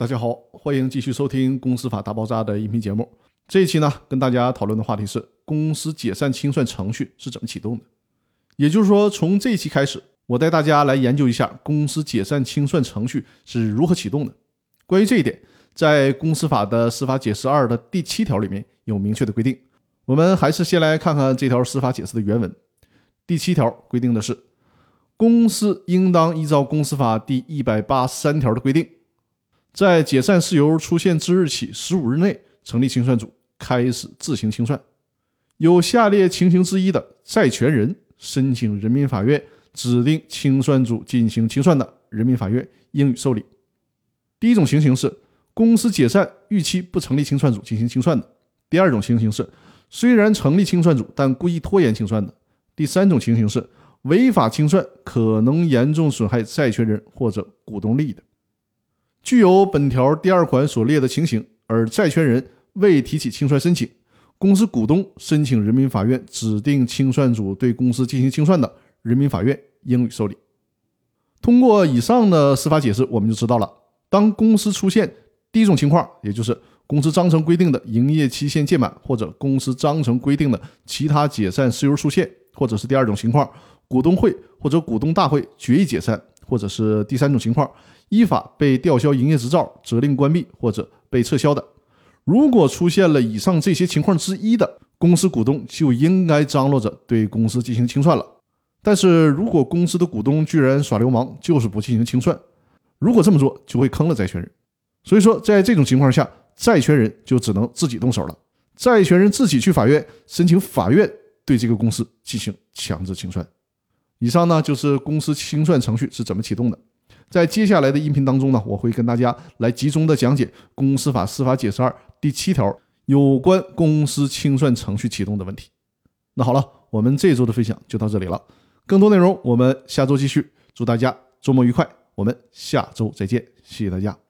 大家好，欢迎继续收听《公司法大爆炸》的音频节目。这一期呢，跟大家讨论的话题是公司解散清算程序是怎么启动的。也就是说，从这一期开始，我带大家来研究一下公司解散清算程序是如何启动的。关于这一点，在公司法的司法解释二的第七条里面有明确的规定。我们还是先来看看这条司法解释的原文。第七条规定的是，公司应当依照公司法第一百八十三条的规定。在解散事由出现之日起十五日内成立清算组，开始自行清算。有下列情形之一的债权人申请人民法院指定清算组进行清算的，人民法院应予受理。第一种情形是公司解散逾期不成立清算组进行清算的；第二种情形是虽然成立清算组但故意拖延清算的；第三种情形是违法清算可能严重损害债权人或者股东利益的。具有本条第二款所列的情形，而债权人未提起清算申请，公司股东申请人民法院指定清算组对公司进行清算的，人民法院应予受理。通过以上的司法解释，我们就知道了，当公司出现第一种情况，也就是公司章程规定的营业期限届满，或者公司章程规定的其他解散事由出现，或者是第二种情况，股东会或者股东大会决议解散，或者是第三种情况。依法被吊销营业执照、责令关闭或者被撤销的，如果出现了以上这些情况之一的，公司股东就应该张罗着对公司进行清算了。但是如果公司的股东居然耍流氓，就是不进行清算，如果这么做就会坑了债权人。所以说，在这种情况下，债权人就只能自己动手了。债权人自己去法院申请法院对这个公司进行强制清算。以上呢就是公司清算程序是怎么启动的。在接下来的音频当中呢，我会跟大家来集中的讲解《公司法司法解释二》第七条有关公司清算程序启动的问题。那好了，我们这周的分享就到这里了，更多内容我们下周继续。祝大家周末愉快，我们下周再见，谢谢大家。